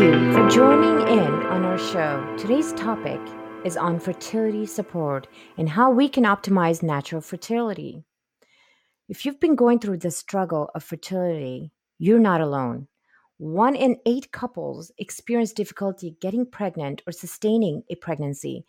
you for joining in on our show. Today's topic is on fertility support and how we can optimize natural fertility. If you've been going through the struggle of fertility, you're not alone. One in eight couples experience difficulty getting pregnant or sustaining a pregnancy.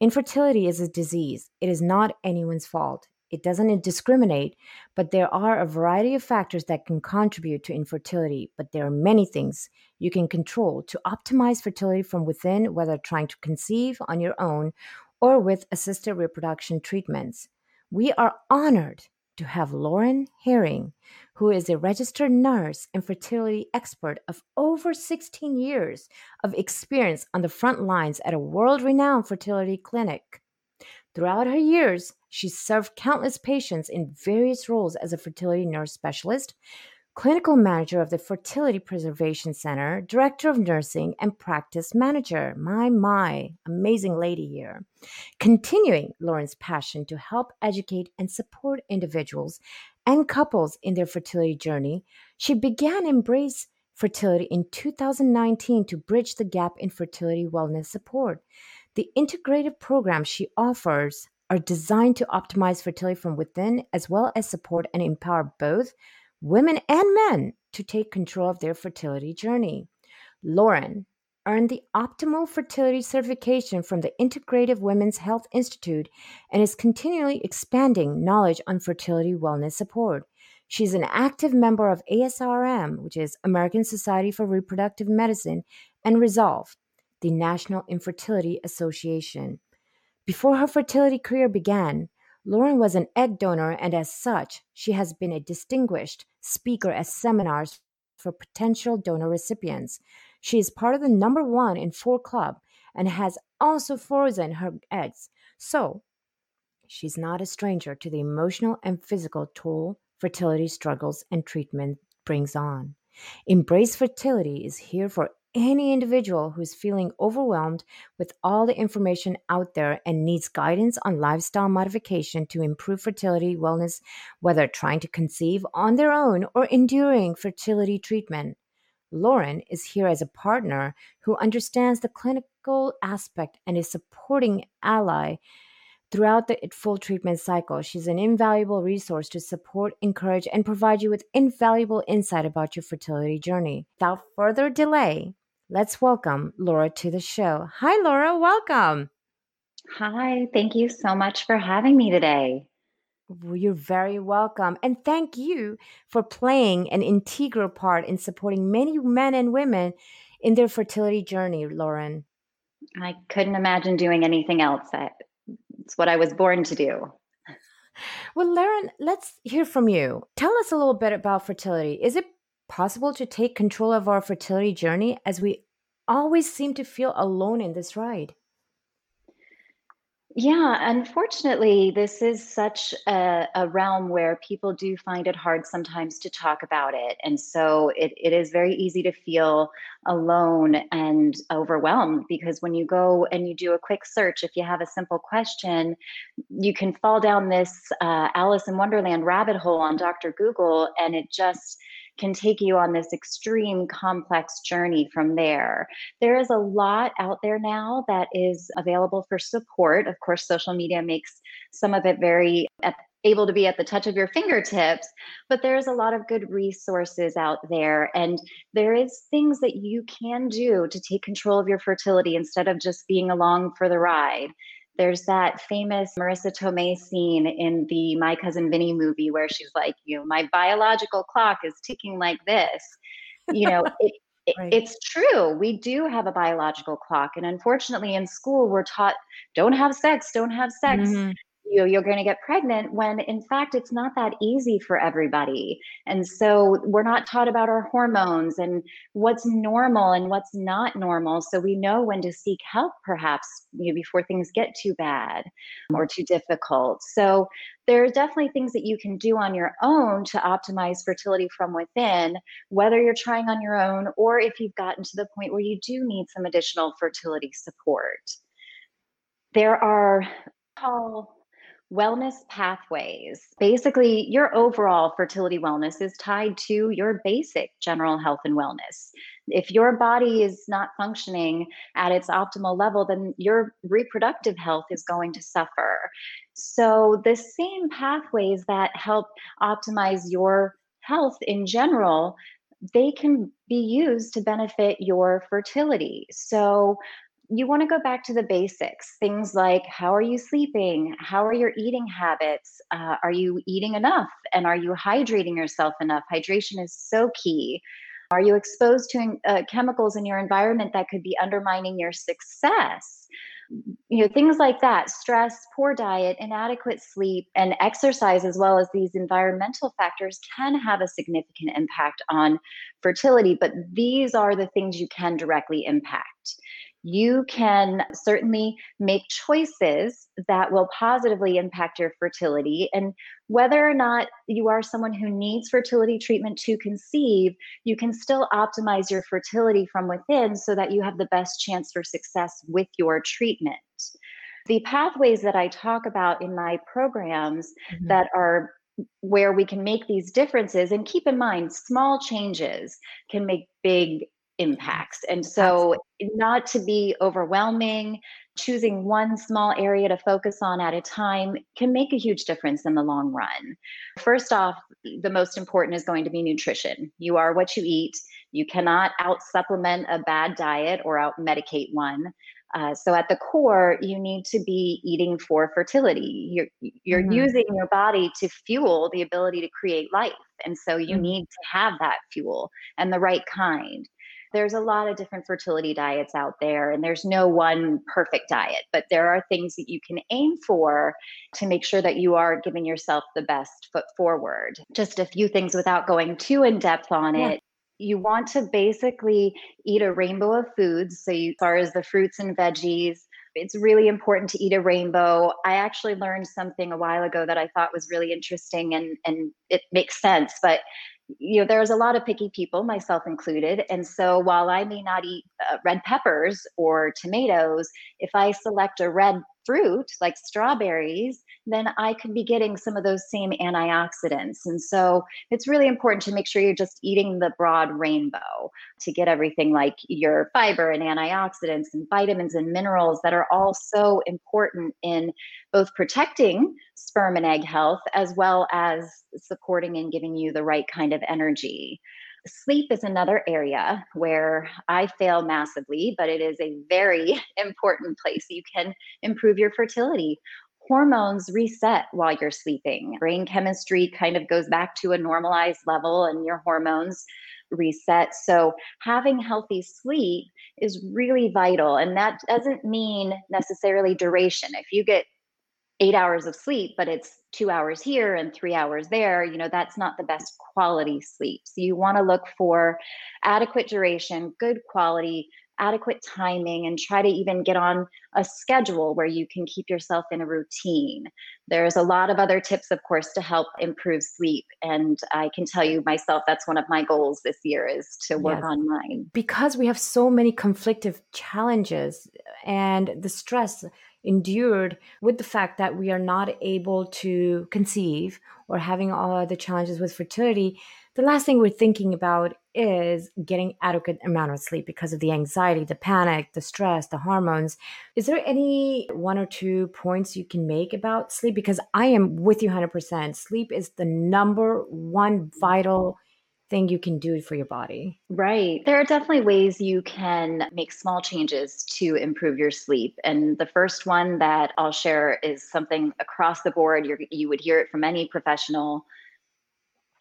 Infertility is a disease, it is not anyone's fault. It doesn't discriminate, but there are a variety of factors that can contribute to infertility. But there are many things you can control to optimize fertility from within, whether trying to conceive on your own or with assisted reproduction treatments. We are honored to have Lauren Herring, who is a registered nurse and fertility expert of over 16 years of experience on the front lines at a world renowned fertility clinic. Throughout her years, she served countless patients in various roles as a fertility nurse specialist, clinical manager of the Fertility Preservation Center, director of nursing, and practice manager. My, my, amazing lady here. Continuing Lauren's passion to help educate and support individuals and couples in their fertility journey, she began Embrace Fertility in 2019 to bridge the gap in fertility wellness support. The integrative programs she offers are designed to optimize fertility from within, as well as support and empower both women and men to take control of their fertility journey. Lauren earned the Optimal Fertility Certification from the Integrative Women's Health Institute and is continually expanding knowledge on fertility wellness support. She's an active member of ASRM, which is American Society for Reproductive Medicine, and Resolve, the National Infertility Association. Before her fertility career began, Lauren was an egg donor, and as such, she has been a distinguished speaker at seminars for potential donor recipients. She is part of the number one in four club and has also frozen her eggs. So, she's not a stranger to the emotional and physical toll fertility struggles and treatment brings on. Embrace Fertility is here for any individual who's feeling overwhelmed with all the information out there and needs guidance on lifestyle modification to improve fertility wellness, whether trying to conceive on their own or enduring fertility treatment. Lauren is here as a partner who understands the clinical aspect and is supporting ally throughout the full treatment cycle. She's an invaluable resource to support, encourage, and provide you with invaluable insight about your fertility journey. Without further delay, Let's welcome Laura to the show. Hi, Laura. Welcome. Hi. Thank you so much for having me today. You're very welcome. And thank you for playing an integral part in supporting many men and women in their fertility journey, Lauren. I couldn't imagine doing anything else. It's what I was born to do. Well, Lauren, let's hear from you. Tell us a little bit about fertility. Is it possible to take control of our fertility journey as we always seem to feel alone in this ride? Yeah, unfortunately, this is such a, a, realm where people do find it hard sometimes to talk about it. And so it, it is very easy to feel alone and overwhelmed because when you go and you do a quick search, if you have a simple question, you can fall down this uh, Alice in Wonderland rabbit hole on Dr. Google and it just can take you on this extreme complex journey from there. There is a lot out there now that is available for support. Of course, social media makes some of it very able to be at the touch of your fingertips but there's a lot of good resources out there and there is things that you can do to take control of your fertility instead of just being along for the ride there's that famous Marisa Tomei scene in the My Cousin Vinny movie where she's like, you know, my biological clock is ticking like this. You know, it, right. it's true. We do have a biological clock. And unfortunately, in school, we're taught don't have sex, don't have sex. Mm-hmm you you're going to get pregnant when in fact it's not that easy for everybody. And so we're not taught about our hormones and what's normal and what's not normal. So we know when to seek help perhaps you know, before things get too bad or too difficult. So there are definitely things that you can do on your own to optimize fertility from within whether you're trying on your own or if you've gotten to the point where you do need some additional fertility support. There are wellness pathways. Basically, your overall fertility wellness is tied to your basic general health and wellness. If your body is not functioning at its optimal level, then your reproductive health is going to suffer. So, the same pathways that help optimize your health in general they can be used to benefit your fertility. So, you want to go back to the basics things like how are you sleeping? How are your eating habits? Uh, are you eating enough? And are you hydrating yourself enough? Hydration is so key. Are you exposed to uh, chemicals in your environment that could be undermining your success? You know things like that stress poor diet inadequate sleep and exercise as well as these environmental factors can have a significant impact on fertility but these are the things you can directly impact you can certainly make choices that will positively impact your fertility. And whether or not you are someone who needs fertility treatment to conceive, you can still optimize your fertility from within so that you have the best chance for success with your treatment. The pathways that I talk about in my programs mm-hmm. that are where we can make these differences and keep in mind small changes can make big impacts. And so, not to be overwhelming, choosing one small area to focus on at a time can make a huge difference in the long run. First off, the most important is going to be nutrition. You are what you eat. You cannot out supplement a bad diet or out medicate one. Uh, so at the core, you need to be eating for fertility. You're you're mm-hmm. using your body to fuel the ability to create life, and so you mm-hmm. need to have that fuel and the right kind there's a lot of different fertility diets out there, and there's no one perfect diet, but there are things that you can aim for to make sure that you are giving yourself the best foot forward. Just a few things without going too in depth on yeah. it you want to basically eat a rainbow of foods. So, you, as far as the fruits and veggies, it's really important to eat a rainbow. I actually learned something a while ago that I thought was really interesting and, and it makes sense. But you know there's a lot of picky people myself included and so while i may not eat uh, red peppers or tomatoes if i select a red fruit like strawberries then I could be getting some of those same antioxidants. And so it's really important to make sure you're just eating the broad rainbow to get everything like your fiber and antioxidants and vitamins and minerals that are all so important in both protecting sperm and egg health as well as supporting and giving you the right kind of energy. Sleep is another area where I fail massively, but it is a very important place you can improve your fertility hormones reset while you're sleeping. Brain chemistry kind of goes back to a normalized level and your hormones reset. So, having healthy sleep is really vital. And that doesn't mean necessarily duration. If you get eight hours of sleep, but it's two hours here and three hours there, you know, that's not the best quality sleep. So, you want to look for adequate duration, good quality adequate timing and try to even get on a schedule where you can keep yourself in a routine. There's a lot of other tips, of course, to help improve sleep. And I can tell you myself, that's one of my goals this year is to work yes. on mine. Because we have so many conflictive challenges and the stress endured with the fact that we are not able to conceive or having all the challenges with fertility the last thing we're thinking about is getting adequate amount of sleep because of the anxiety the panic the stress the hormones. Is there any one or two points you can make about sleep? Because i am with you 100% sleep is the number one vital thing you can do for your body right there are definitely ways you can make small changes to improve your sleep and the first one that i'll share is something across the board you you would hear it from any professional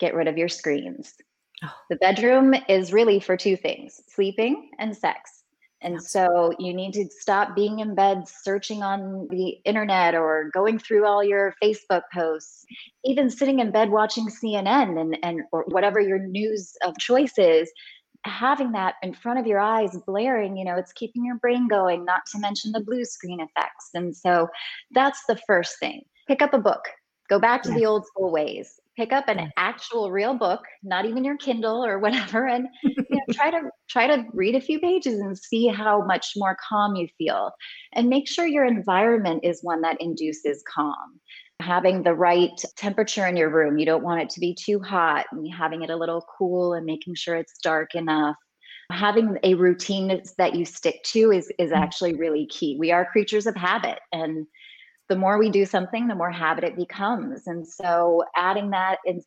get rid of your screens. Oh. The bedroom is really for two things sleeping and sex. And so you need to stop being in bed searching on the internet or going through all your Facebook posts, even sitting in bed watching CNN and, and or whatever your news of choice is. Having that in front of your eyes blaring, you know, it's keeping your brain going, not to mention the blue screen effects. And so that's the first thing. Pick up a book, go back to yes. the old school ways pick up an actual real book not even your kindle or whatever and you know, try to try to read a few pages and see how much more calm you feel and make sure your environment is one that induces calm having the right temperature in your room. You don't want it to be too hot, and having it a little cool and making sure it's dark enough. Having a routine that you stick to is, is mm. actually really key. We are creatures of habit, and the more we do something, the more habit it becomes. And so, adding that in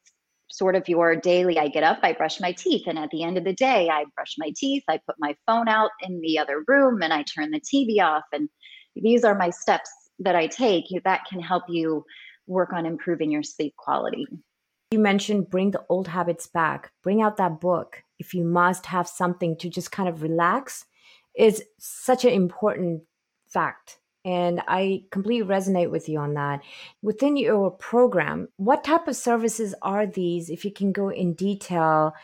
sort of your daily I get up, I brush my teeth, and at the end of the day, I brush my teeth, I put my phone out in the other room, and I turn the TV off. And these are my steps that I take that can help you work on improving your sleep quality. You mentioned bring the old habits back, bring out that book. If you must have something to just kind of relax, is such an important fact. And I completely resonate with you on that. Within your program, what type of services are these? If you can go in detail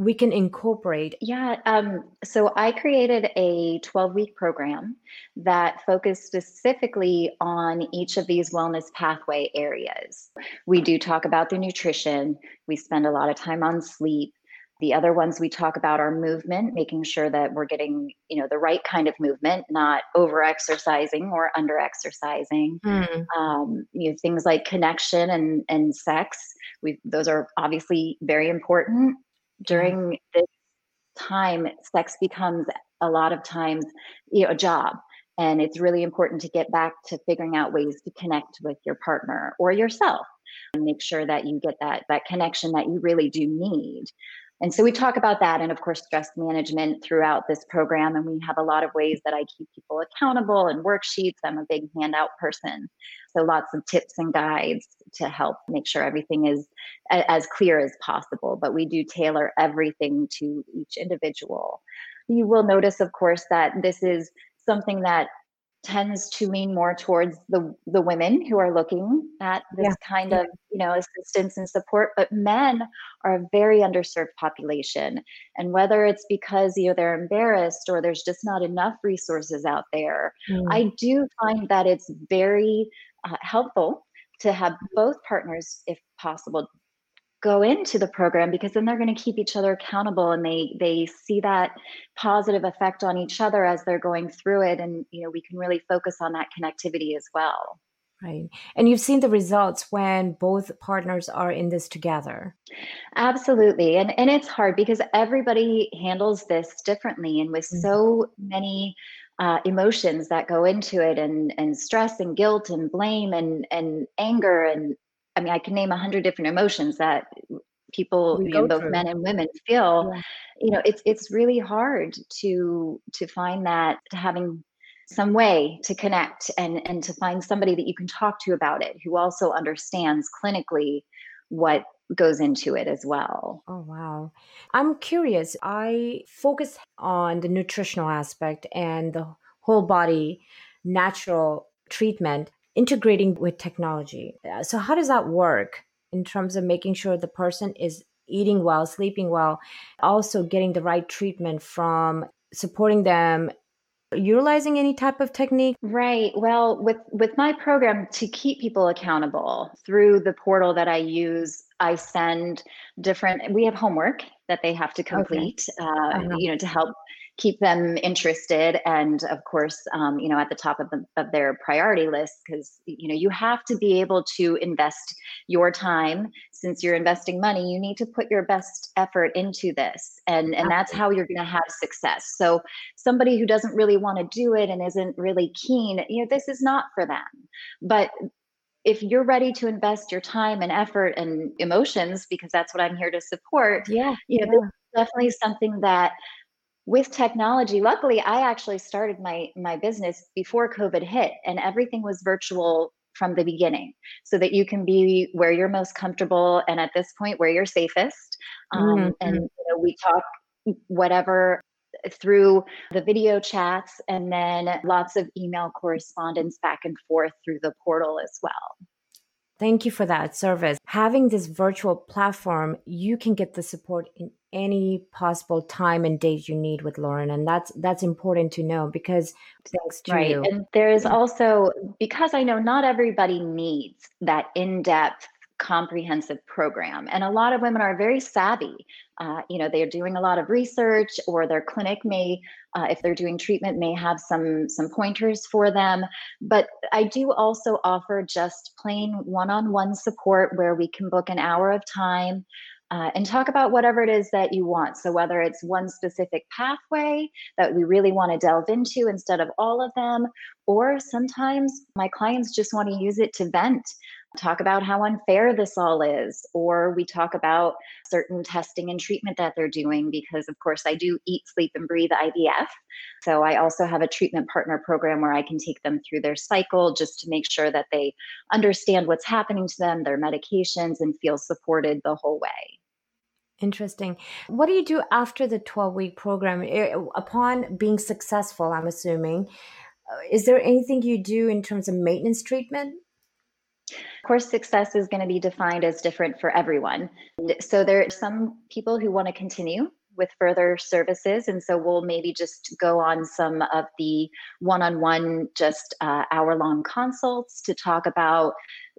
we can incorporate? Yeah, um, so I created a 12 week program that focused specifically on each of these wellness pathway areas. We do talk about the nutrition, we spend a lot of time on sleep. The other ones we talk about are movement, making sure that we're getting, you know, the right kind of movement, not over exercising or under exercising. Mm. Um, you know, things like connection and and sex. We those are obviously very important during this time sex becomes a lot of times you know a job and it's really important to get back to figuring out ways to connect with your partner or yourself and make sure that you get that that connection that you really do need and so we talk about that and of course stress management throughout this program and we have a lot of ways that i keep people accountable and worksheets. I'm a big handout person so lots of tips and guides to help make sure everything is a- as clear as possible but we do tailor everything to each individual. You will notice of course that this is something that tends to lean more towards the the women who are looking at this yeah. kind of you know assistance and support but men are a very underserved population and whether it's because you know they're embarrassed or there's just not enough resources out there mm. i do find that it's very uh, helpful to have both partners if possible go into the program because then they're going to keep each other accountable and they they see that positive effect on each other as they're going through it and you know we can really focus on that connectivity as well. Right. And you've seen the results when both partners are in this together. Absolutely. And and it's hard because everybody handles this differently and with mm-hmm. so many uh, emotions that go into it and and stress and guilt and blame and and anger and I mean, I can name a hundred different emotions that people, you know, both through. men and women feel. Yeah. You know, it's it's really hard to to find that having some way to connect and and to find somebody that you can talk to about it who also understands clinically what goes into it as well. Oh, wow. I'm curious. I focus on the nutritional aspect and the whole body natural treatment integrating with technology. Uh, so, how does that work in terms of making sure the person is eating well, sleeping well, also getting the right treatment from supporting them utilizing any type of technique right well with with my program to keep people accountable through the portal that i use i send different we have homework that they have to complete okay. uh, uh-huh. you know to help keep them interested and of course um, you know at the top of, the, of their priority list because you know you have to be able to invest your time. Since you're investing money you need to put your best effort into this and and that's how you're going to have success. So somebody who doesn't really want to do it and isn't really keen you know this is not for them. But if you're ready to invest your time and effort and emotions because that's what i'm here to support yeah you know yeah. definitely something that with technology luckily i actually started my my business before covid hit and everything was virtual from the beginning so that you can be where you're most comfortable and at this point where you're safest um, mm-hmm. and you know, we talk whatever through the video chats and then lots of email correspondence back and forth through the portal as well Thank you for that service. Having this virtual platform, you can get the support in any possible time and date you need with Lauren, and that's that's important to know because thanks to right. you. And there is also because I know not everybody needs that in-depth comprehensive program. And a lot of women are very savvy. Uh, you know, they're doing a lot of research, or their clinic may, uh, if they're doing treatment, may have some some pointers for them. But I do also offer just plain one-on-one support where we can book an hour of time. Uh, and talk about whatever it is that you want. So, whether it's one specific pathway that we really want to delve into instead of all of them, or sometimes my clients just want to use it to vent talk about how unfair this all is, or we talk about certain testing and treatment that they're doing because, of course, I do eat, sleep, and breathe IVF. So I also have a treatment partner program where I can take them through their cycle just to make sure that they understand what's happening to them, their medications, and feel supported the whole way. Interesting. What do you do after the 12 week program? Eh, upon being successful, I'm assuming, uh, is there anything you do in terms of maintenance treatment? Course, success is going to be defined as different for everyone. So there are some people who want to continue with further services. And so we'll maybe just go on some of the one on one, just uh, hour long consults to talk about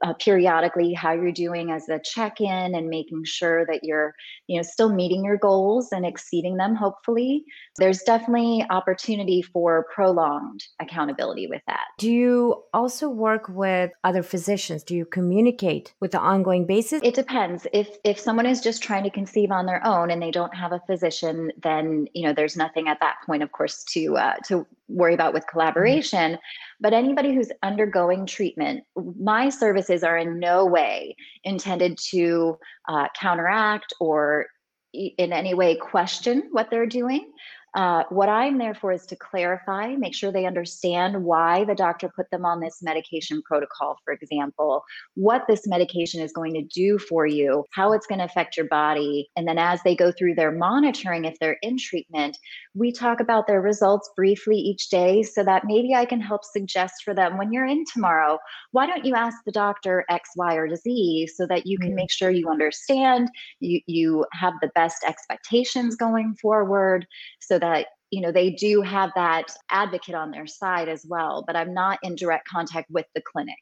uh, periodically how you're doing as a check-in and making sure that you're you know still meeting your goals and exceeding them hopefully. There's definitely opportunity for prolonged accountability with that. Do you also work with other physicians? Do you communicate with the ongoing basis? It depends. If if someone is just trying to conceive on their own and they don't have a physician then you know there's nothing at that point of course to uh, to worry about with collaboration but anybody who's undergoing treatment, my services are in no way intended to uh, counteract or in any way question what they're doing. Uh, what I'm there for is to clarify, make sure they understand why the doctor put them on this medication protocol, for example, what this medication is going to do for you, how it's going to affect your body. And then as they go through their monitoring, if they're in treatment, we talk about their results briefly each day so that maybe I can help suggest for them when you're in tomorrow, why don't you ask the doctor X, Y, or Z so that you can mm-hmm. make sure you understand, you, you have the best expectations going forward so that you know they do have that advocate on their side as well but i'm not in direct contact with the clinic.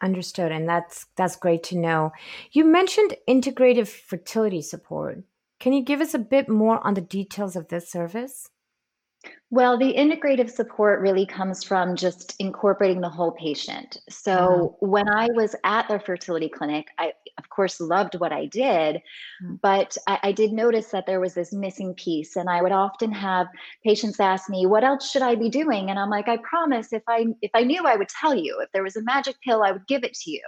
Understood and that's that's great to know. You mentioned integrative fertility support. Can you give us a bit more on the details of this service well, the integrative support really comes from just incorporating the whole patient. So mm-hmm. when I was at the fertility clinic, I, of course, loved what I did, mm-hmm. but I, I, did notice that there was this missing piece. And I would often have patients ask me, "What else should I be doing?" And I'm like, "I promise, if I if I knew, I would tell you. If there was a magic pill, I would give it to you."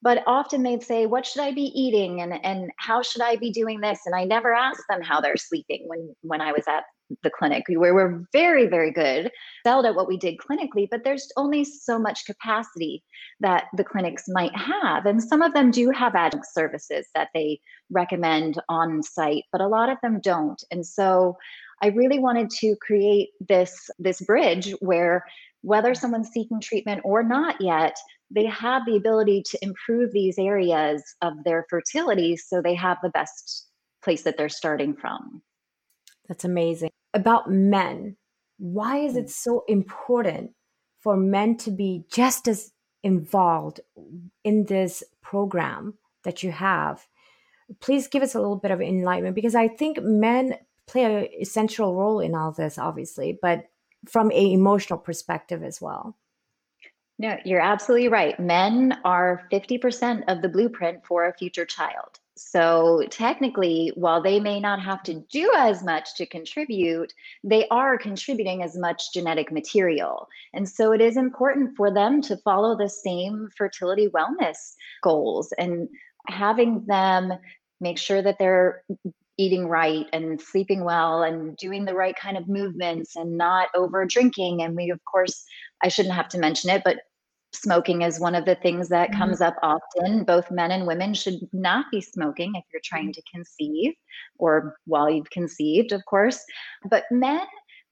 but often they'd say what should i be eating and and how should i be doing this and i never asked them how they're sleeping when when i was at the clinic we were, we're very very good excelled at what we did clinically but there's only so much capacity that the clinics might have and some of them do have adjunct services that they recommend on site but a lot of them don't and so i really wanted to create this this bridge where whether someone's seeking treatment or not yet they have the ability to improve these areas of their fertility so they have the best place that they're starting from. That's amazing. About men, why is it so important for men to be just as involved in this program that you have? Please give us a little bit of enlightenment because I think men play an essential role in all this, obviously, but from a emotional perspective as well. No, you're absolutely right. Men are 50% of the blueprint for a future child. So, technically, while they may not have to do as much to contribute, they are contributing as much genetic material. And so, it is important for them to follow the same fertility wellness goals and having them make sure that they're eating right and sleeping well and doing the right kind of movements and not over drinking. And we, of course, I shouldn't have to mention it, but smoking is one of the things that mm-hmm. comes up often. Both men and women should not be smoking if you're trying to conceive or while you've conceived, of course. But men,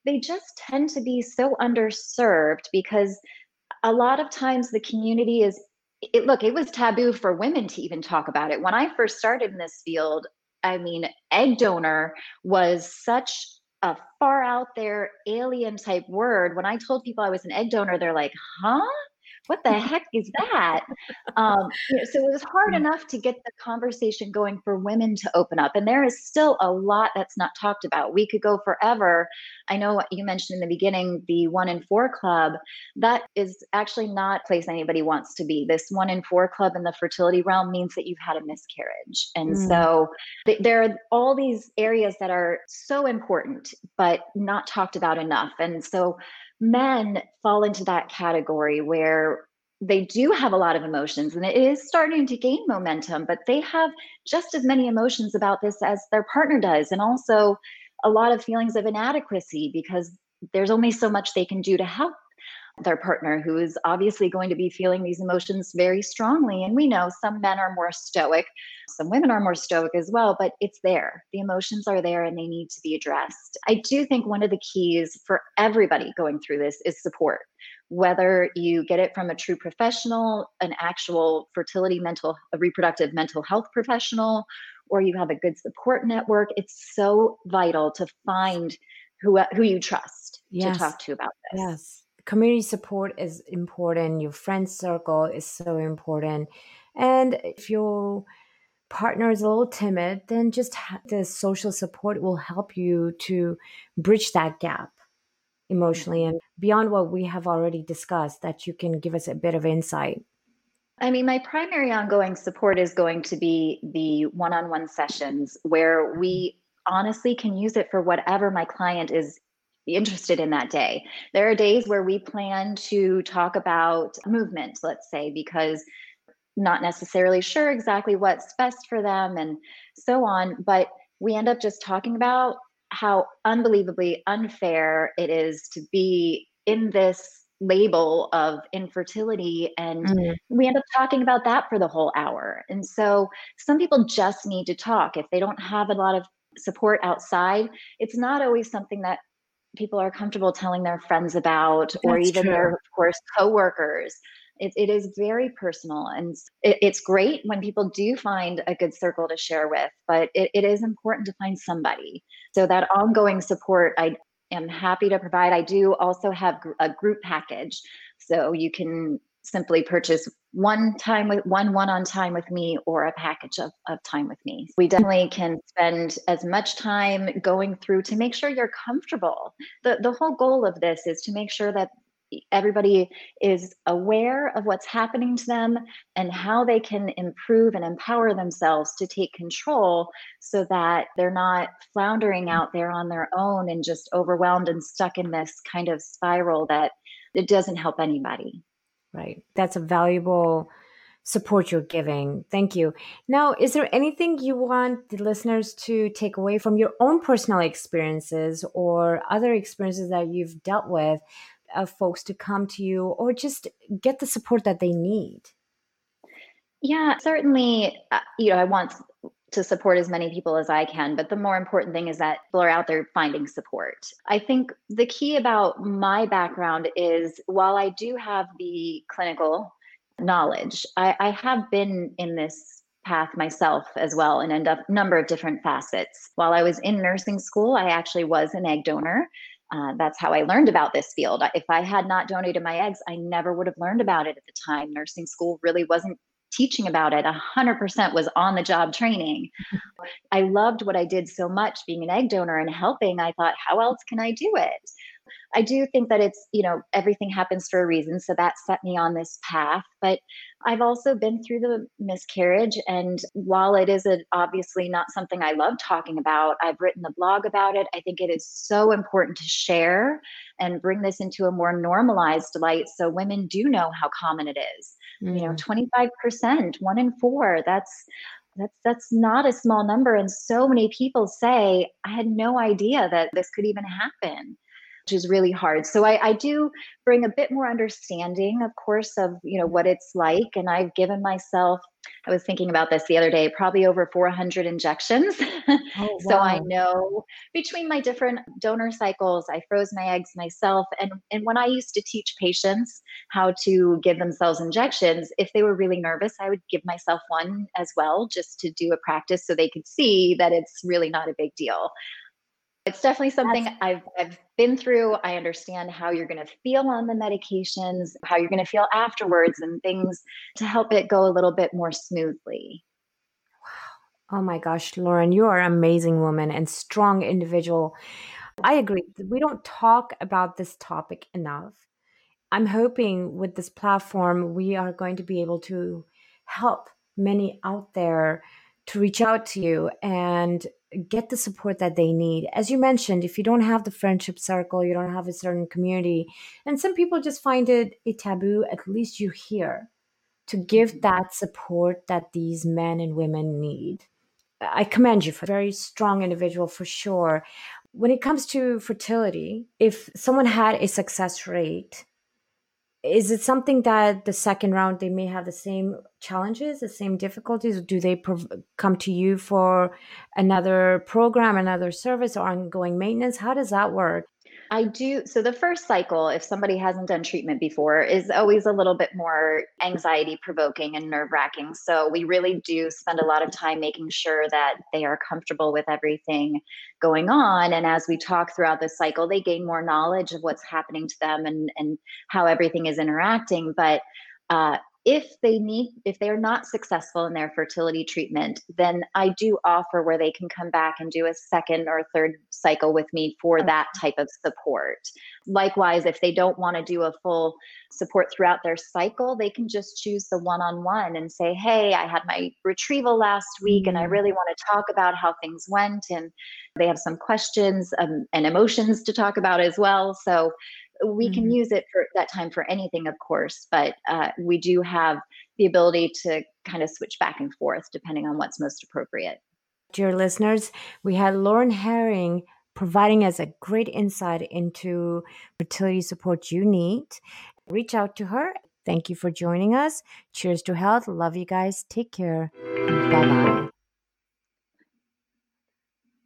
they just tend to be so underserved because a lot of times the community is it, look, it was taboo for women to even talk about it. When I first started in this field, I mean, egg donor was such a far out there alien type word. When I told people I was an egg donor, they're like, huh? What the heck is that? Um, you know, so it was hard mm. enough to get the conversation going for women to open up. And there is still a lot that's not talked about. We could go forever. I know what you mentioned in the beginning, the one in four club, that is actually not a place anybody wants to be. This one in four club in the fertility realm means that you've had a miscarriage. And mm. so th- there are all these areas that are so important, but not talked about enough. And so men fall into that category where they do have a lot of emotions and it is starting to gain momentum, but they have just as many emotions about this as their partner does. And also a lot of feelings of inadequacy because there's only so much they can do to help their partner who is obviously going to be feeling these emotions very strongly. And we know some men are more stoic, some women are more stoic as well, but it's there. The emotions are there and they need to be addressed. I do think one of the keys for everybody going through this is support. Whether you get it from a true professional, an actual fertility, mental, a reproductive mental health professional, or you have a good support network, it's so vital to find who who you trust yes. to talk to about this. Yes community support is important your friend circle is so important and if your partner is a little timid then just the social support will help you to bridge that gap emotionally and beyond what we have already discussed that you can give us a bit of insight. I mean, my primary ongoing support is going to be the one on one sessions where we honestly can use it for whatever my client is interested in that day. There are days where we plan to talk about movement, let's say, because not necessarily sure exactly what's best for them and so on, but we end up just talking about how unbelievably unfair it is to be in this label of infertility and mm. we end up talking about that for the whole hour and so some people just need to talk if they don't have a lot of support outside it's not always something that people are comfortable telling their friends about or even true. their of course coworkers. It, it is very personal and it, it's great when people do find a good circle to share with but it, it is important to find somebody. So that ongoing support i am happy to provide. I do also have a group package. So you can simply purchase one time with one one on time with me or a package of, of time with me. We definitely can spend as much time going through to make sure you're comfortable. The the whole goal of this is to make sure that everybody is aware of what's happening to them and how they can improve and empower themselves to take control so that they're not floundering out there on their own and just overwhelmed and stuck in this kind of spiral that it doesn't help anybody Right. That's a valuable support you're giving. Thank you. Now, is there anything you want the listeners to take away from your own personal experiences or other experiences that you've dealt with of folks to come to you or just get the support that they need? Yeah, certainly, uh, you know, I want to support as many people as I can. But the more important thing is that people are out there finding support. I think the key about my background is while I do have the clinical knowledge, I, I have been in this path myself as well in a number of different facets. While I was in nursing school, I actually was an egg donor. Uh, that's how I learned about this field. If I had not donated my eggs, I never would have learned about it at the time. Nursing school really wasn't teaching about it 100% was on the job training i loved what i did so much being an egg donor and helping i thought how else can i do it I do think that it's, you know, everything happens for a reason. So that set me on this path. But I've also been through the miscarriage. And while it is a, obviously not something I love talking about, I've written a blog about it. I think it is so important to share and bring this into a more normalized light so women do know how common it is. Mm. You know, 25%, mm. one in four, that's that's that's not a small number and so many people say i had no idea that this could even happen which is really hard. So I, I do bring a bit more understanding, of course, of you know what it's like. And I've given myself, I was thinking about this the other day, probably over 400 injections. Oh, wow. so I know between my different donor cycles, I froze my eggs myself. And and when I used to teach patients how to give themselves injections, if they were really nervous, I would give myself one as well, just to do a practice so they could see that it's really not a big deal It's definitely something I've I've been through. I understand how you're going to feel on the medications, how you're going to feel afterwards and things to help it go a little bit more smoothly. Wow. Oh my gosh, Lauren, you are an amazing woman and strong individual. I agree. We don't talk about this topic enough. I'm hoping with this platform, we are going to be able to help many out there to reach out to you and get the support that they need. As you mentioned, if you don't have the friendship circle, you don't have a certain community, and some people just find it a taboo, at least you're here to give mm-hmm. that support that these men and women need. I commend you for a very strong individual for sure. When it comes to fertility, if someone had a success rate is it something that the second round they may have the same challenges the same difficulties? Do they prov- come to you for another program another service or ongoing maintenance? How does that work I do. So the first cycle, if somebody hasn't done treatment before, is always a little bit more anxiety provoking and nerve wracking. So we really do spend a lot of time making sure that they are comfortable with everything going on. And as we talk throughout the cycle, they gain more knowledge of what's happening to them and, and how everything is interacting. But uh, if they need if they're not successful in their fertility treatment then i do offer where they can come back and do a second or third cycle with me for that type of support. Likewise if they don't want to do a full support throughout their cycle they can just choose the one-on-one and say hey i had my retrieval last week and i mm. really want to talk about how things went and they have some questions um, and emotions to talk about as well. So we mm-hmm. can use it for that time for anything of course but uh, we do have the ability to kind of switch back and forth depending on what's most appropriate. Dear listeners we had lauren herring providing us a great insight into fertility support you need. Reach out to her. Thank you for joining us. Cheers to health. Love you guys. Take care. Bye bye